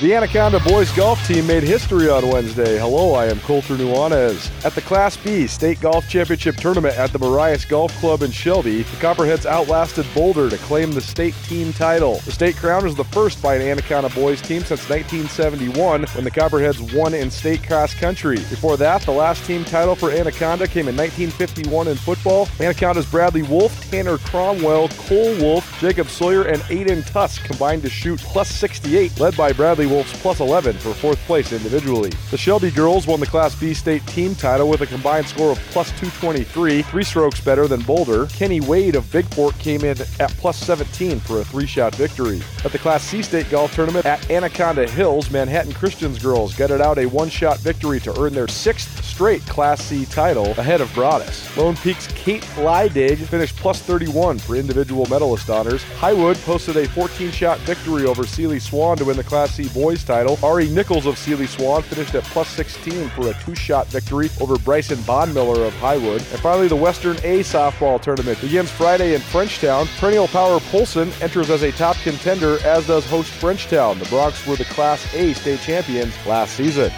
The Anaconda boys golf team made history on Wednesday. Hello, I am Colter Nuanez. At the Class B State Golf Championship Tournament at the Marias Golf Club in Shelby, the Copperheads outlasted Boulder to claim the state team title. The state crown was the first by an Anaconda boys team since 1971 when the Copperheads won in state cross country. Before that, the last team title for Anaconda came in 1951 in football. Anaconda's Bradley Wolf, Tanner Cromwell, Cole Wolf, Jacob Sawyer, and Aiden Tusk combined to shoot plus 68, led by Bradley Wolf's plus 11 for fourth place individually. The Shelby girls won the Class B state team title with a combined score of plus 223, three strokes better than Boulder. Kenny Wade of Bigfork came in at plus 17 for a three shot victory. At the Class C state golf tournament at Anaconda Hills, Manhattan Christians girls gutted out a one shot victory to earn their sixth straight Class C title ahead of Broadus. Lone Peak's Kate Lydig finished plus 31 for individual medalist honors. Highwood posted a 14 shot victory over Seeley Swan to win the Class C boys title. Ari Nichols of Seeley Swan finished at plus 16 for a two shot victory over Bryson Bondmiller of Highwood. And finally, the Western A softball tournament begins Friday in Frenchtown. Perennial Power Polson enters as a top contender, as does host Frenchtown. The Broncs were the Class A state champions last season.